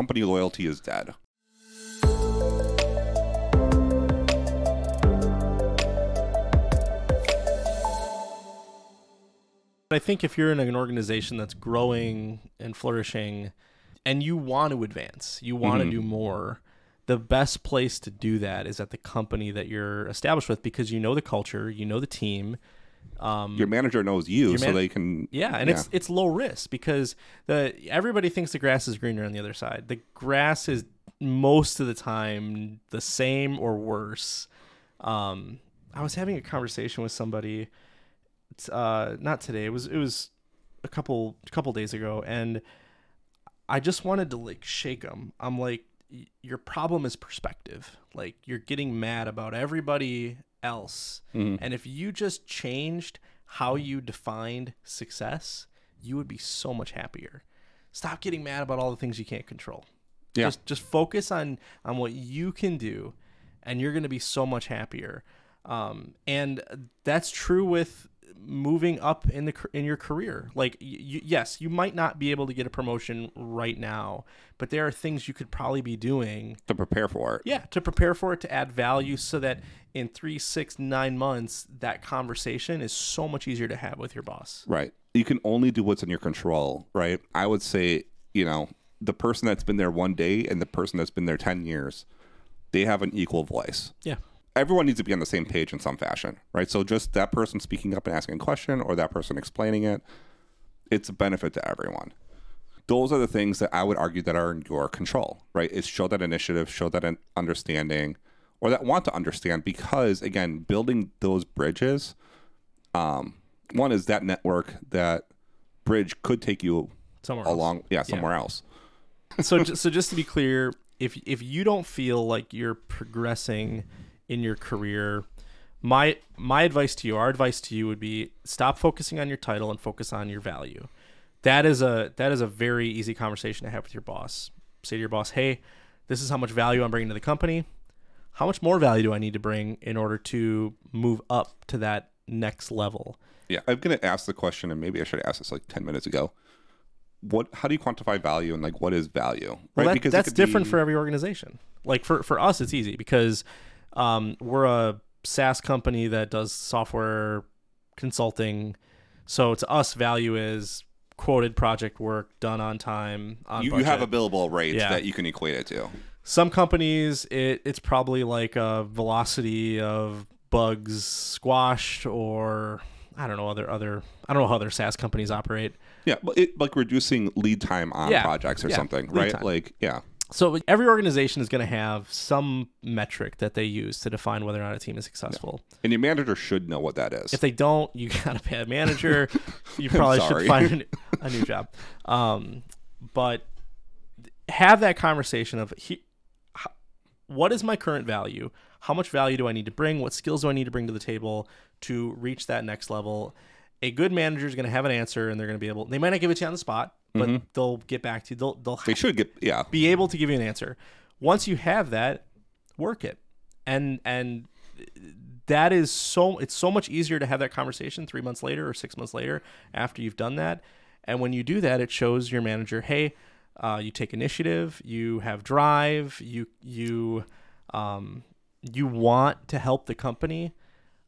company loyalty is dead. I think if you're in an organization that's growing and flourishing and you want to advance, you want Mhm. to do more, the best place to do that is at the company that you're established with because you know the culture, you know the team. Um, Your manager knows you, Your so they can. yeah, and it's it's low risk because the everybody thinks the grass is greener on the other side. The grass is most of the time the same or worse. Um, I was having a conversation with somebody, uh, not today. It was it was a couple couple days ago, and I just wanted to like shake them. I'm like, your problem is perspective. Like you're getting mad about everybody else, Mhm. and if you just changed how you defined success, you would be so much happier. Stop getting mad about all the things you can't control. Yeah. Just just focus on on what you can do, and you're going to be so much happier. Um, and that's true with moving up in the in your career. Like, y- y- yes, you might not be able to get a promotion right now, but there are things you could probably be doing to prepare for it. yeah, to prepare for it, to add value, so that in three, six, nine months, that conversation is so much easier to have with your boss. Right. You can only do what's in your control, right? I would say, you know, the person that's been there one day and the person that's been there 10 years, they have an equal voice. Yeah, Everyone needs to be on the same page in some fashion, right? So just that person speaking up and asking a question or that person explaining it, it's a benefit to everyone. Those are the things that I would argue that are in your control, right? Is show that initiative, show that an understanding, or that want to understand because again, building those bridges um, one is that network that bridge could take you somewhere else. along yeah somewhere else so so just to be clear, if if you don't feel like you're progressing in your career, my my advice to you, our advice to you would be stop focusing on your title and focus on your value. That is a that is a very easy conversation to have with your boss. Say to your boss, "Hey, this is how much value I'm bringing to the company. How much more value do I need to bring in order to move up to that next level?" yeah i'm gonna ask the question and maybe i should have asked this like 10 minutes ago what how do you quantify value and like what is value Well, that, it that's different be- for every organization. Like for for us, it's easy because um, we're a SaaS company that does software consulting. So to us, value is quoted project work done on time. On you, you have a billable rate Yeah. that you can equate it to Some companies, it, it's probably like a velocity of bugs squashed, or I don't know other other I don't know how other SaaS companies operate. yeah but it like reducing lead time on Yeah. projects or Yeah, something lead right time. like yeah So every organization is going to have some metric that they use to define whether or not a team is successful. and your manager should know what that is If they don't, you got a bad manager. You probably should find a new, job. Um, but have that conversation of he, what is my current value? How much value do I need to bring? What skills do I need to bring to the table to reach that next level? A good manager is going to have an answer, and they're going to be able. They might not give it to you on the spot, but they'll get back to you. They'll they'll they should get yeah be able to give you an answer. Once you have that, work it. And and that is so it's so much easier to have that conversation 3 months later or 6 months later after you've done that. And when you do that, it shows your manager, "Hey, uh, you take initiative, you have drive, you you um, you want to help the company."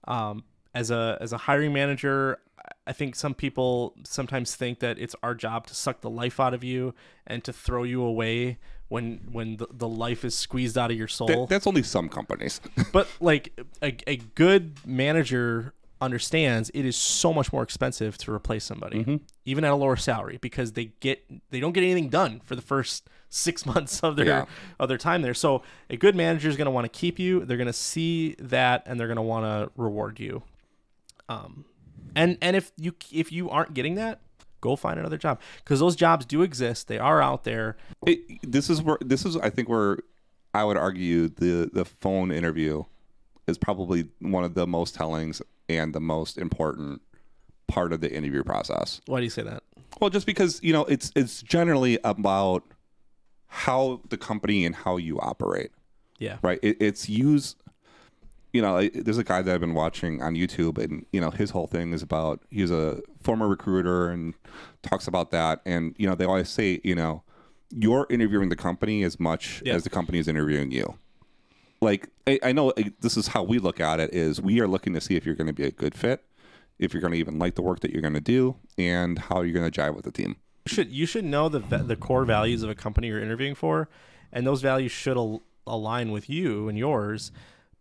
Um, as a as a hiring manager, I think some people sometimes think that it's our job to suck the life out of you and to throw you away when when the, the life is squeezed out of your soul. That- that's only some companies but like a, a good manager understands it is so much more expensive to replace somebody even at a lower salary because they get they don't get anything done for the first six months of their Yeah. of their time there so a good manager is going to want to keep you they're going to see that and they're going to want to reward you um and and if you if you aren't getting that go find another job because those jobs do exist they are out there it, this is where this is I think where I would argue the the phone interview is probably one of the most tellings and the most important part of the interview process. why do you say that Well, just because you know it's it's generally about how the company and how you operate, yeah right? It, it's use. You know, like, there's a guy that I've been watching on YouTube, and you know his whole thing is about he's a former recruiter and talks about that, and you know they always say, you know, you're interviewing the company as much Yeah. as the company is interviewing you. Like I, I know this is how we look at it: is we are looking to see if you're going to be a good fit, if you're going to even like the work that you're going to do, and how you're going to jive with the team. You should you should know the the core values of a company you're interviewing for, and those values should al- align with you and yours,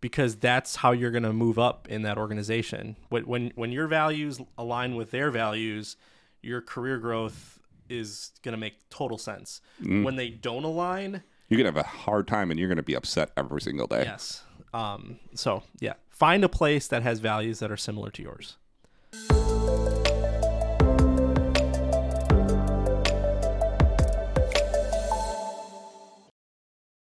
because that's how you're going to move up in that organization. When when your values align with their values, your career growth is going to make total sense. When they don't align, You're going to have a hard time, and you're going to be upset every single day. yes. Um. So yeah, find a place that has values that are similar to yours.